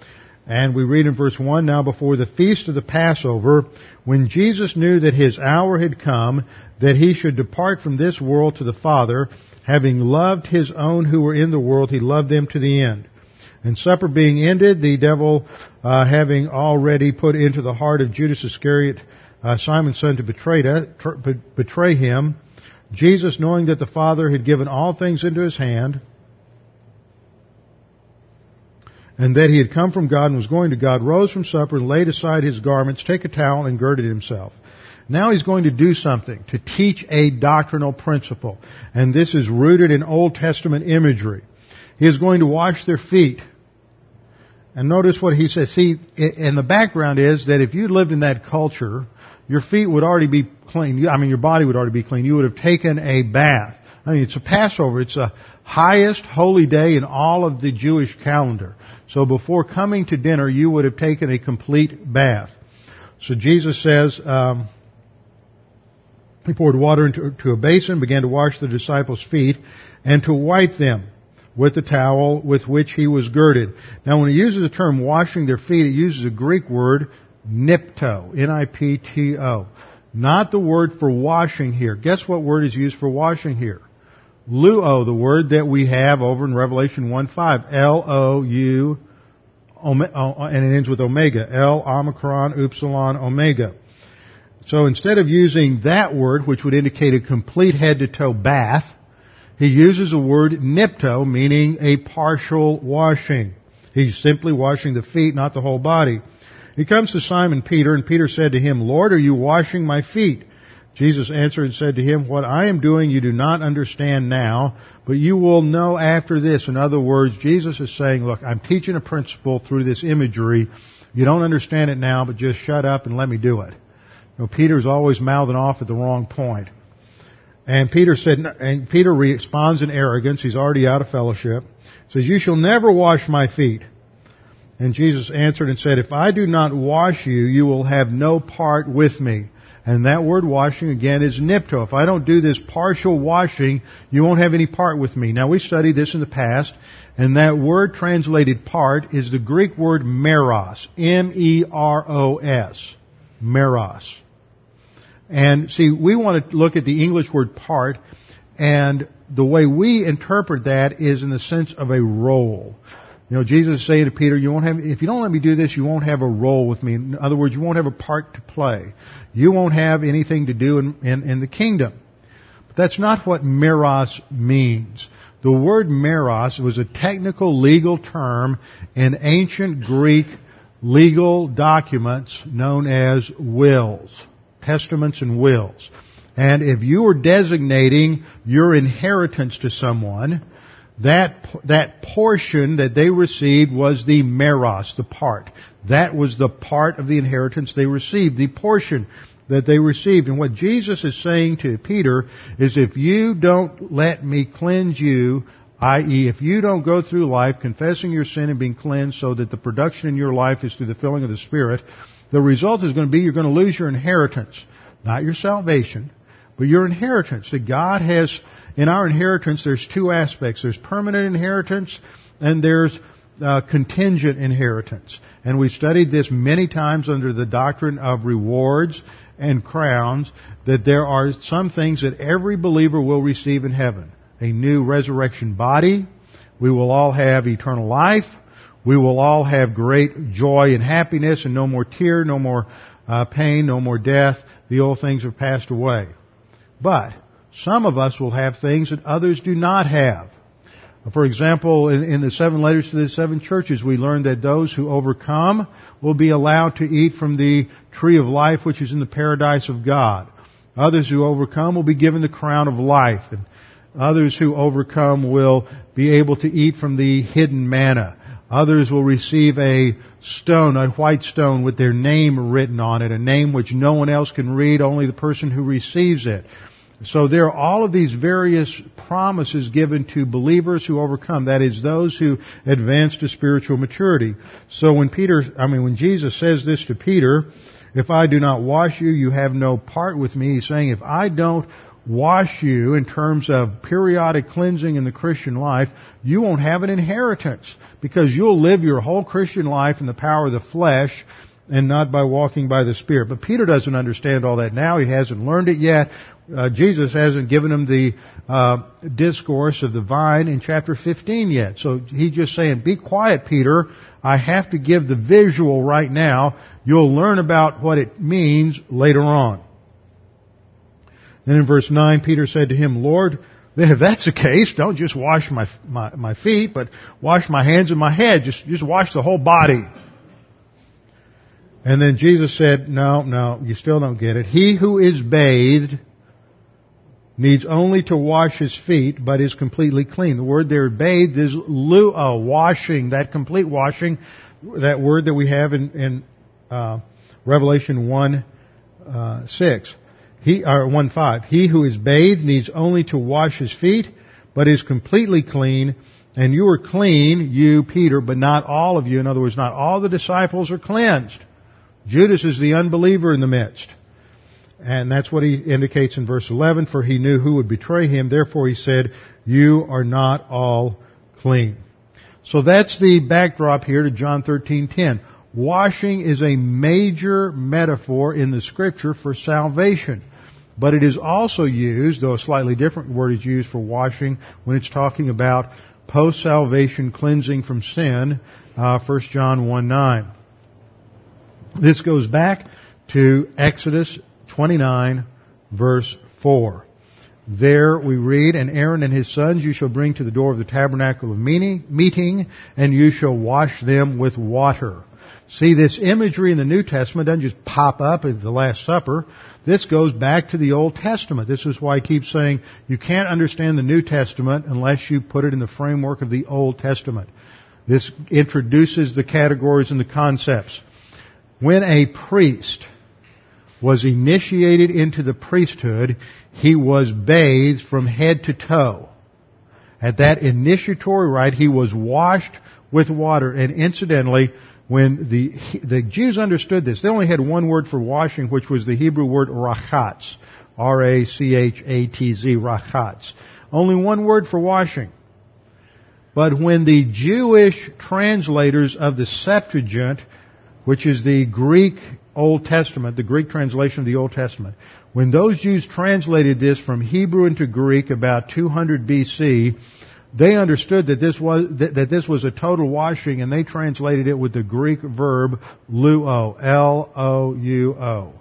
And we read in verse 1, Now before the feast of the Passover, when Jesus knew that his hour had come, that he should depart from this world to the Father, having loved his own who were in the world, he loved them to the end. And supper being ended, the devil, uh, having already put into the heart of Judas Iscariot, uh, Simon's son, to betray, to, betray him, Jesus, knowing that the Father had given all things into his hand, and that he had come from God and was going to God, rose from supper and laid aside his garments, took a towel and girded himself. Now he's going to do something to teach a doctrinal principle. And this is rooted in Old Testament imagery. He is going to wash their feet. And notice what he says. See, and the background is that if you lived in that culture, your feet would already be clean. I mean, your body would already be clean. You would have taken a bath. I mean, it's a Passover. It's the highest holy day in all of the Jewish calendar. So before coming to dinner, you would have taken a complete bath. So Jesus says, um, he poured water into a basin, began to wash the disciples' feet, and to wipe them with the towel with which he was girded. Now when he uses the term washing their feet, it uses a Greek word, nipto, N-I-P-T-O. Not the word for washing here. Guess what word is used for washing here? Luo, the word that we have over in Revelation 1-5. L-O-U, and it ends with omega. L, omicron, upsilon, omega. So instead of using that word, which would indicate a complete head to toe bath, he uses the word nipto, meaning a partial washing. He's simply washing the feet, not the whole body. He comes to Simon Peter, and Peter said to him, Lord, are you washing my feet? Jesus answered and said to him, What I am doing you do not understand now, but you will know after this. In other words, Jesus is saying, Look, I'm teaching a principle through this imagery. You don't understand it now, but just shut up and let me do it. You know, Peter's always mouthing off at the wrong point. And Peter said, and Peter responds in arrogance. He's already out of fellowship. Says, you shall never wash my feet. And Jesus answered and said, if I do not wash you, you will have no part with me. And that word washing again is nipto. If I don't do this partial washing, you won't have any part with me. Now we studied this in the past, and that word translated part is the Greek word meros. M-E-R-O-S. Meros. And see, we want to look at the English word part, and the way we interpret that is in the sense of a role. You know, Jesus saying to Peter, you won't have, if you don't let me do this, you won't have a role with me. In other words, you won't have a part to play. You won't have anything to do in, in, in the kingdom. But that's not what meros means. The word meros was a technical legal term in ancient Greek legal documents known as wills testaments and wills. And if you were designating your inheritance to someone, that, that portion that they received was the meros, the part. That was the part of the inheritance they received, the portion that they received. And what Jesus is saying to Peter is if you don't let me cleanse you i.e., if you don't go through life confessing your sin and being cleansed so that the production in your life is through the filling of the Spirit, the result is going to be you're going to lose your inheritance. Not your salvation, but your inheritance. That God has, in our inheritance, there's two aspects. There's permanent inheritance and there's uh, contingent inheritance. And we studied this many times under the doctrine of rewards and crowns, that there are some things that every believer will receive in heaven. A new resurrection body. We will all have eternal life. We will all have great joy and happiness and no more tear, no more uh, pain, no more death. The old things have passed away. But some of us will have things that others do not have. For example, in, in, the seven letters to the seven churches, we learn that those who overcome will be allowed to eat from the tree of life which is in the paradise of God. Others who overcome will be given the crown of life. And others who overcome will be able to eat from the hidden manna. Others will receive a stone, a white stone with their name written on it, a name which no one else can read, only the person who receives it. So there are all of these various promises given to believers who overcome. That is, those who advance to spiritual maturity. So when Peter, I mean, when Jesus says this to Peter, if I do not wash you, you have no part with me. He's saying, if I don't wash you in terms of periodic cleansing in the Christian life, you won't have an inheritance because you'll live your whole Christian life in the power of the flesh and not by walking by the Spirit. But Peter doesn't understand all that now. He hasn't learned it yet. Uh, Jesus hasn't given him the uh, discourse of the vine in chapter 15 yet. So he's just saying, be quiet, Peter. I have to give the visual right now. You'll learn about what it means later on. Then in verse 9, Peter said to him, Lord, then if that's the case, don't just wash my, my, my feet, but wash my hands and my head. Just, just wash the whole body. And then Jesus said, no, no, you still don't get it. He who is bathed needs only to wash his feet, but is completely clean. The word there, bathed, is luo, washing, that complete washing, that word that we have in, in uh, Revelation 1, uh, 6. He, or 1, 5. He who is bathed needs only to wash his feet, but is completely clean. And you are clean, you, Peter, but not all of you. In other words, not all the disciples are cleansed. Judas is the unbeliever in the midst. And that's what he indicates in verse 11, for he knew who would betray him, therefore he said, you are not all clean. So that's the backdrop here to John 13:10. Washing is a major metaphor in the scripture for salvation. But it is also used, though a slightly different word is used for washing when it's talking about post-salvation cleansing from sin, uh, 1 John 1 9. This goes back to Exodus 29 verse 4. There we read, And Aaron and his sons you shall bring to the door of the tabernacle of meeting, and you shall wash them with water. See, this imagery in the New Testament doesn't just pop up at the Last Supper. This goes back to the Old Testament. This is why I keep saying you can't understand the New Testament unless you put it in the framework of the Old Testament. This introduces the categories and the concepts. When a priest was initiated into the priesthood, he was bathed from head to toe. At that initiatory rite, he was washed with water. And incidentally, when the, the Jews understood this, they only had one word for washing, which was the Hebrew word rachatz. R-A-C-H-A-T-Z, rachatz. Only one word for washing. But when the Jewish translators of the Septuagint, which is the Greek Old Testament, the Greek translation of the Old Testament, when those Jews translated this from Hebrew into Greek about 200 BC, they understood that this was that, this was a total washing, and they translated it with the Greek verb luo, L-O-U-O.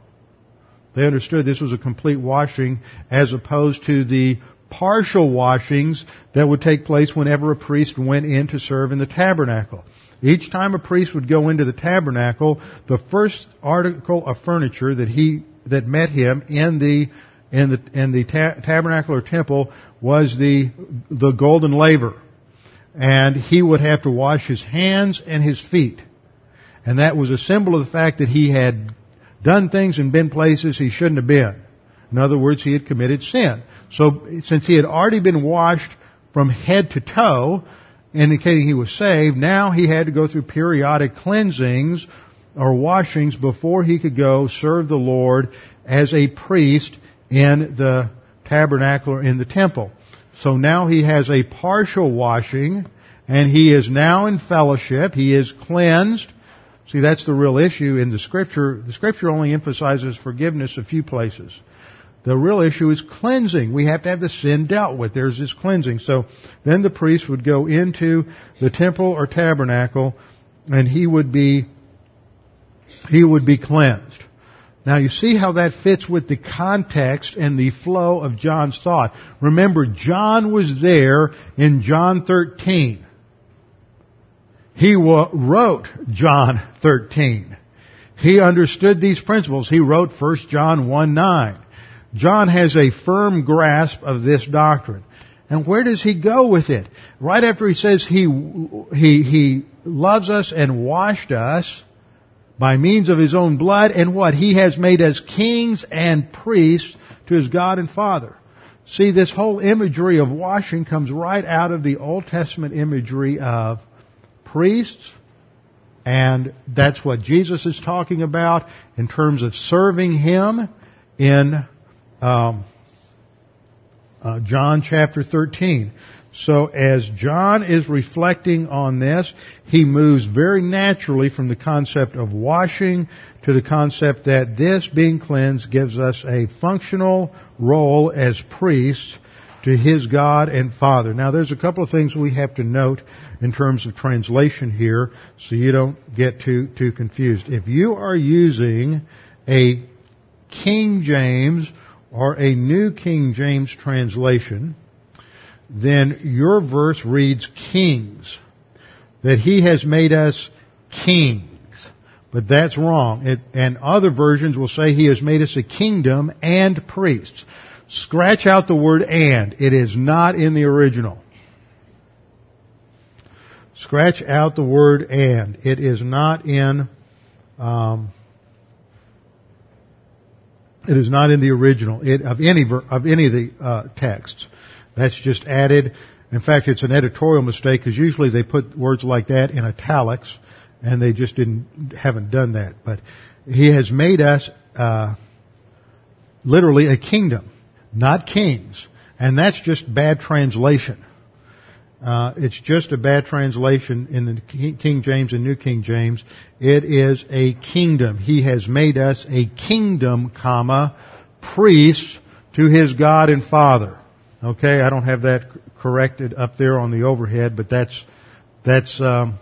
They understood this was a complete washing, as opposed to the partial washings that would take place whenever a priest went in to serve in the tabernacle. Each time a priest would go into the tabernacle, the first article of furniture that he that met him in the in the in the ta- tabernacle or temple was the the golden laver, and he would have to wash his hands and his feet, and that was a symbol of the fact that he had done things and been places he shouldn't have been. In other words, he had committed sin. So since he had already been washed from head to toe, indicating he was saved. Now he had to go through periodic cleansings or washings before he could go serve the Lord as a priest in the tabernacle or in the temple. So now he has a partial washing and he is now in fellowship. He is cleansed. See, that's the real issue in the scripture. The scripture only emphasizes forgiveness a few places. The real issue is cleansing. We have to have the sin dealt with. There's this cleansing. So then the priest would go into the temple or tabernacle and he would be, he would be cleansed. Now you see how that fits with the context and the flow of John's thought. Remember, John was there in John 13. He wrote John 13. He understood these principles. He wrote 1 John 1 9. John has a firm grasp of this doctrine. And where does he go with it? Right after he says he, he, he loves us and washed us by means of his own blood and what? He has made us kings and priests to his God and Father. See, this whole imagery of washing comes right out of the Old Testament imagery of priests, and that's what Jesus is talking about in terms of serving Him in um, uh, John chapter 13. So as John is reflecting on this, he moves very naturally from the concept of washing to the concept that this being cleansed gives us a functional role as priests to his God and Father. Now there's a couple of things we have to note in terms of translation here so you don't get too, too confused. If you are using a King James or a New King James translation, then your verse reads kings. That he has made us kings. But that's wrong. It, and other versions will say he has made us a kingdom and priests. Scratch out the word and. It is not in the original. Scratch out the word and. It is not in, um, it is not in the original it, of any of any of the uh, texts. That's just added. In fact, it's an editorial mistake because usually they put words like that in italics, and they just didn't haven't done that. But he has made us uh, literally a kingdom not kings. And that's just bad translation. Uh, it's just a bad translation in the King James and New King James. It is a kingdom. He has made us a kingdom, comma, priests to his God and Father. Okay, I don't have that corrected up there on the overhead, but that's that's um,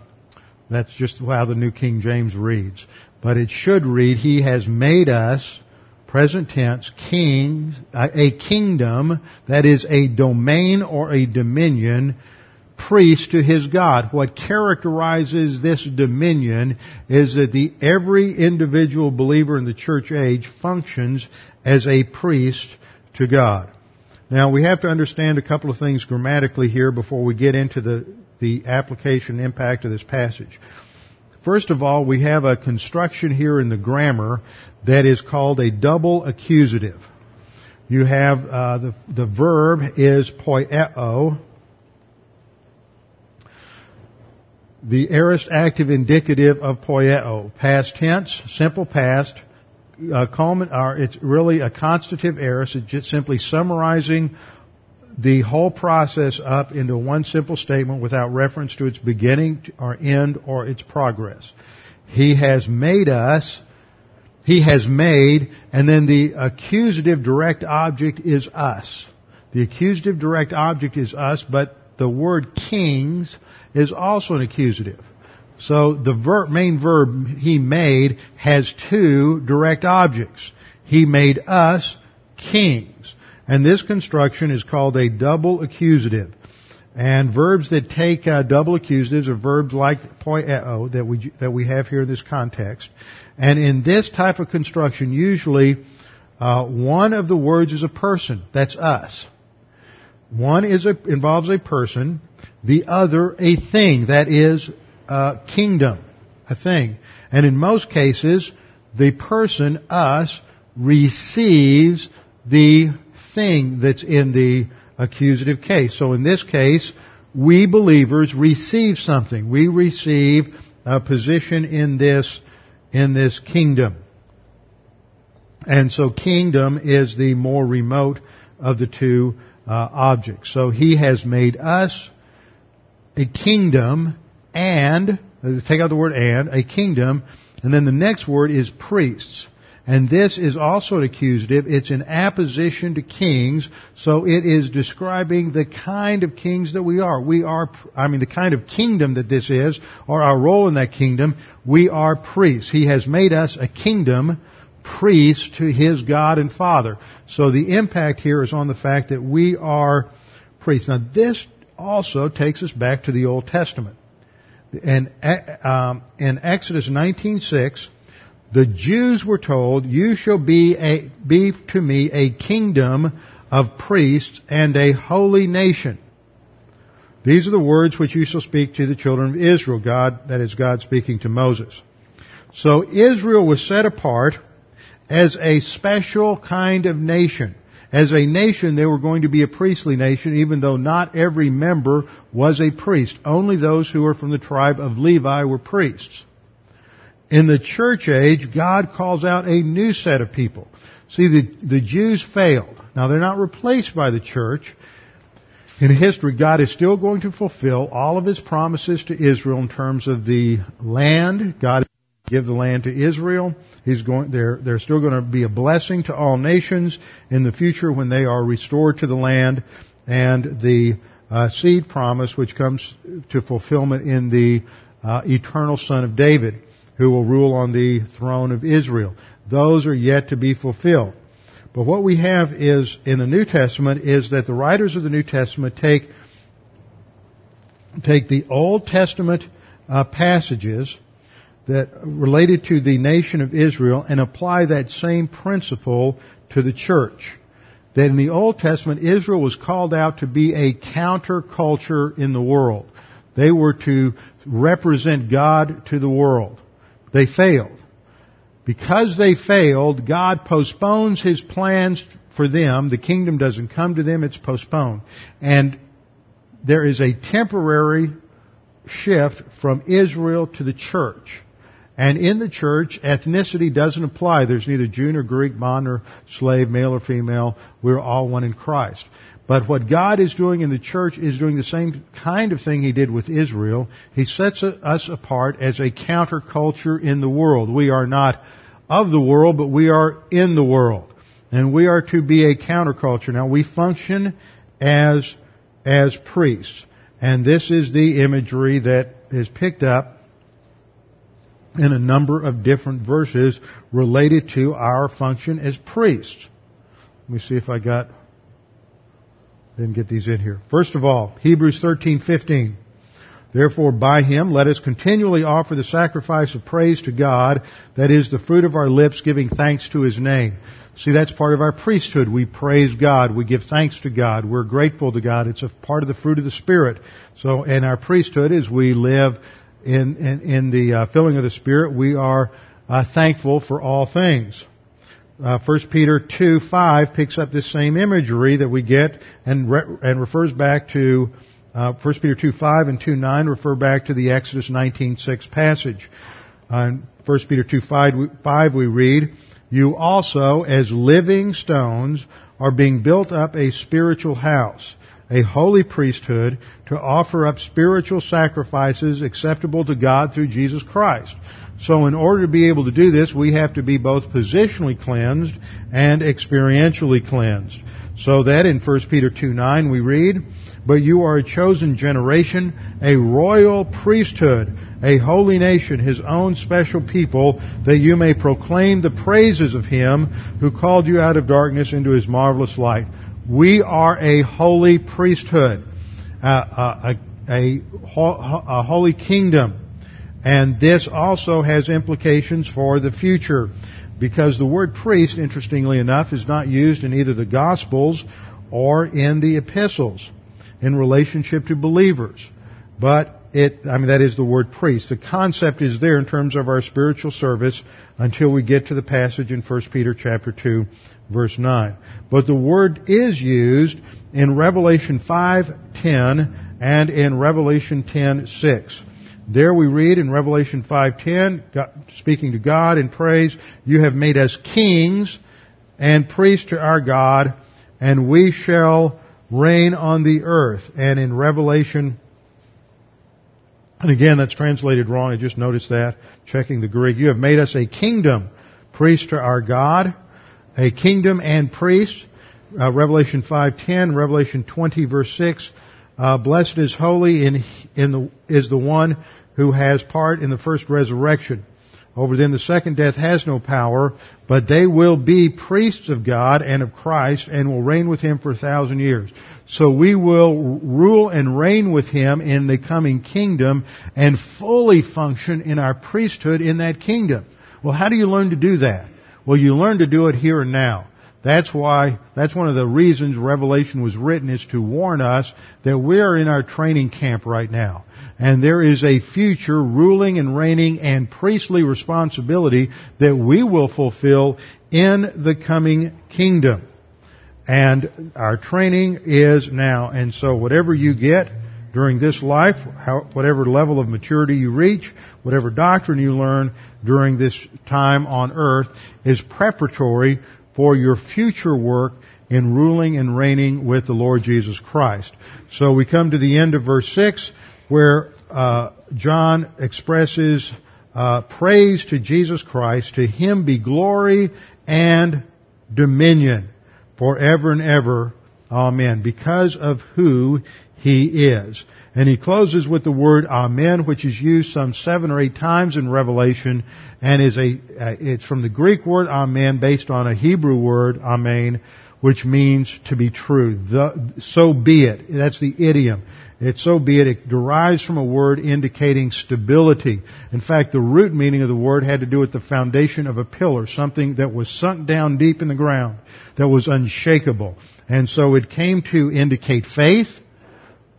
that's just how the New King James reads. But it should read, He has made us present tense, kings, a kingdom, that is a domain or a dominion, priest to his God. What characterizes this dominion is that the, every individual believer in the church age functions as a priest to God. Now we have to understand a couple of things grammatically here before we get into the, the application impact of this passage. First of all, we have a construction here in the grammar that is called a double accusative. You have uh, the the verb is poieo. The aorist active indicative of poieo, past tense, simple past. Uh, culmin, or it's really a constative aorist. It's just simply summarizing the whole process up into one simple statement without reference to its beginning or end or its progress. He has made us, He has made, and then the accusative direct object is us. The accusative direct object is us, but the word kings is also an accusative. So the verb, main verb he made has two direct objects. He made us kings. And this construction is called a double accusative. And verbs that take uh, double accusatives are verbs like poieo that we that we have here in this context. And in this type of construction, usually uh, one of the words is a person. That's us. One is a, involves a person. The other a thing. That is uh, kingdom, a thing. And in most cases, the person, us, receives the thing that's in the accusative case. So in this case, we believers receive something. We receive a position in this, in this kingdom. And so kingdom is the more remote of the two uh, objects. So he has made us a kingdom and, take out the word and, a kingdom, and then the next word is priests. And this is also an accusative. It's in apposition to kings, so it is describing the kind of kings that we are. We are, I mean, the kind of kingdom that this is, or our role in that kingdom. We are priests. He has made us a kingdom, priest to His God and Father. So the impact here is on the fact that we are priests. Now this also takes us back to the Old Testament. And um, in Exodus 19:6, the Jews were told, "You shall be a, be to me a kingdom of priests and a holy nation." These are the words which you shall speak to the children of Israel. God, that is God speaking to Moses. So Israel was set apart as a special kind of nation. As a nation, they were going to be a priestly nation, even though not every member was a priest. Only those who were from the tribe of Levi were priests. In the church age, God calls out a new set of people. See, the, the Jews failed. Now, they're not replaced by the church. In history, God is still going to fulfill all of His promises to Israel in terms of the land. God give the land to Israel. He's going, they're, they're still going to be a blessing to all nations in the future when they are restored to the land and the uh, seed promise which comes to fulfillment in the uh, eternal son of David who will rule on the throne of Israel. Those are yet to be fulfilled. But what we have is in the New Testament is that the writers of the New Testament take take the Old Testament uh, passages that related to the nation of Israel and apply that same principle to the church. That in the Old Testament, Israel was called out to be a counterculture in the world. They were to represent God to the world. They failed. Because they failed, God postpones His plans for them. The kingdom doesn't come to them, it's postponed. And there is a temporary shift from Israel to the church. And in the church, ethnicity doesn't apply. There's neither Jew nor Greek, bond or slave, male or female. We're all one in Christ. But what God is doing in the church is doing the same kind of thing He did with Israel. He sets us apart as a counterculture in the world. We are not of the world, but we are in the world. And we are to be a counterculture. Now we function as, as priests. And this is the imagery that is picked up in a number of different verses related to our function as priests. Let me see if I got didn't get these in here. First of all, Hebrews 13:15. Therefore by him let us continually offer the sacrifice of praise to God, that is the fruit of our lips giving thanks to his name. See, that's part of our priesthood. We praise God. We give thanks to God. We're grateful to God. It's a part of the fruit of the Spirit. So, in our priesthood, as we live in, in, in the uh, filling of the Spirit, we are uh, thankful for all things. Uh, 1 Peter 2, 5 picks up this same imagery that we get and, re- and refers back to uh, 1 Peter 2, 5 and 2, 9 refer back to the Exodus 19, 6 passage. Uh, in 1 Peter 2, 5, 5 we read, You also, as living stones, are being built up a spiritual house a holy priesthood to offer up spiritual sacrifices acceptable to God through Jesus Christ. So in order to be able to do this, we have to be both positionally cleansed and experientially cleansed. So that in 1 Peter 2 9 we read, But you are a chosen generation, a royal priesthood, a holy nation, his own special people, that you may proclaim the praises of him who called you out of darkness into his marvelous light. We are a holy priesthood, a, a, a, a holy kingdom. And this also has implications for the future because the word priest, interestingly enough, is not used in either the Gospels or in the epistles in relationship to believers. But it, I mean, that is the word priest. The concept is there in terms of our spiritual service until we get to the passage in 1 Peter chapter 2, verse 9. But the word is used in Revelation 5:10 and in Revelation 10:6. There we read in Revelation 5:10, speaking to God in praise, "You have made us kings and priests to our God, and we shall reign on the earth." And in Revelation and again, that's translated wrong. I just noticed that, checking the Greek. You have made us a kingdom, priest to our God, a kingdom and priests. Uh, Revelation 5:10, Revelation 20 verse 6. Uh, blessed is holy in, in the, is the one who has part in the first resurrection. Over them the second death has no power, but they will be priests of God and of Christ and will reign with Him for a thousand years. So we will rule and reign with Him in the coming kingdom and fully function in our priesthood in that kingdom. Well, how do you learn to do that? Well, you learn to do it here and now. That's why, that's one of the reasons Revelation was written is to warn us that we're in our training camp right now. And there is a future ruling and reigning and priestly responsibility that we will fulfill in the coming kingdom. And our training is now. And so whatever you get during this life, how, whatever level of maturity you reach, whatever doctrine you learn during this time on earth is preparatory for your future work in ruling and reigning with the Lord Jesus Christ. So we come to the end of verse 6 where uh, John expresses uh, praise to Jesus Christ. To him be glory and dominion forever and ever. Amen. Because of who he is. And he closes with the word Amen, which is used some seven or eight times in Revelation, and is a, it's from the Greek word Amen based on a Hebrew word, Amen, which means to be true. The, so be it. That's the idiom. It's so be it. It derives from a word indicating stability. In fact, the root meaning of the word had to do with the foundation of a pillar, something that was sunk down deep in the ground, that was unshakable. And so it came to indicate faith,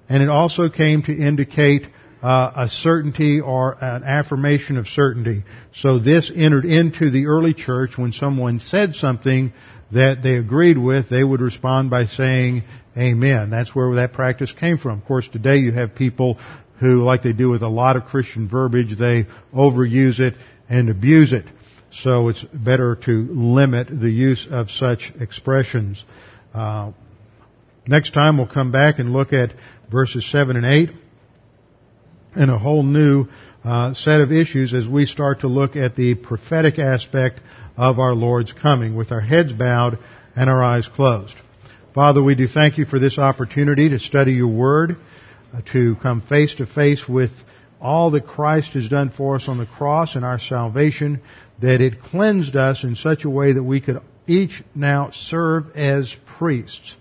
and it also came to indicate uh, a certainty or an affirmation of certainty. So this entered into the early church when someone said something that they agreed with, they would respond by saying amen. That's where that practice came from. Of course, today you have people who, like they do with a lot of Christian verbiage, they overuse it and abuse it. So it's better to limit the use of such expressions. Uh, next time we'll come back and look at verses 7 and 8 and a whole new uh, set of issues as we start to look at the prophetic aspect of our Lord's coming with our heads bowed and our eyes closed. Father, we do thank you for this opportunity to study your word, uh, to come face to face with all that Christ has done for us on the cross and our salvation, that it cleansed us in such a way that we could each now serve as priests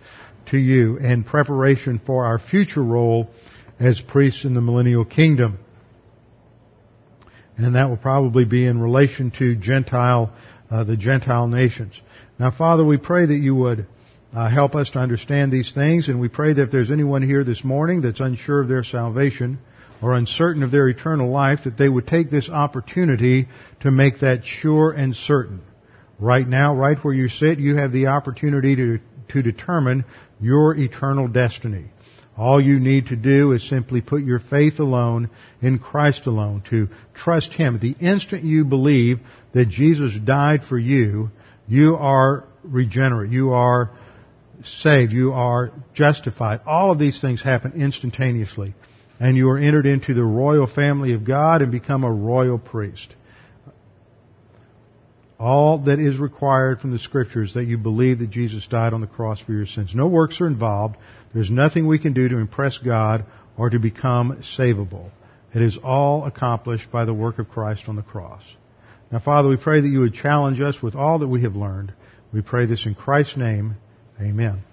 to you in preparation for our future role as priests in the millennial kingdom. And that will probably be in relation to Gentile uh, the Gentile nations. Now, Father, we pray that you would uh, help us to understand these things, and we pray that if there's anyone here this morning that's unsure of their salvation or uncertain of their eternal life, that they would take this opportunity to make that sure and certain. Right now, right where you sit, you have the opportunity to, to determine your eternal destiny. All you need to do is simply put your faith alone in Christ alone, to trust Him. The instant you believe that Jesus died for you, you are regenerate. You are saved. You are justified. All of these things happen instantaneously. And you are entered into the royal family of God and become a royal priest. All that is required from the scriptures that you believe that Jesus died on the cross for your sins. No works are involved. There's nothing we can do to impress God or to become savable. It is all accomplished by the work of Christ on the cross. Now, Father, we pray that you would challenge us with all that we have learned. We pray this in Christ's name. Amen.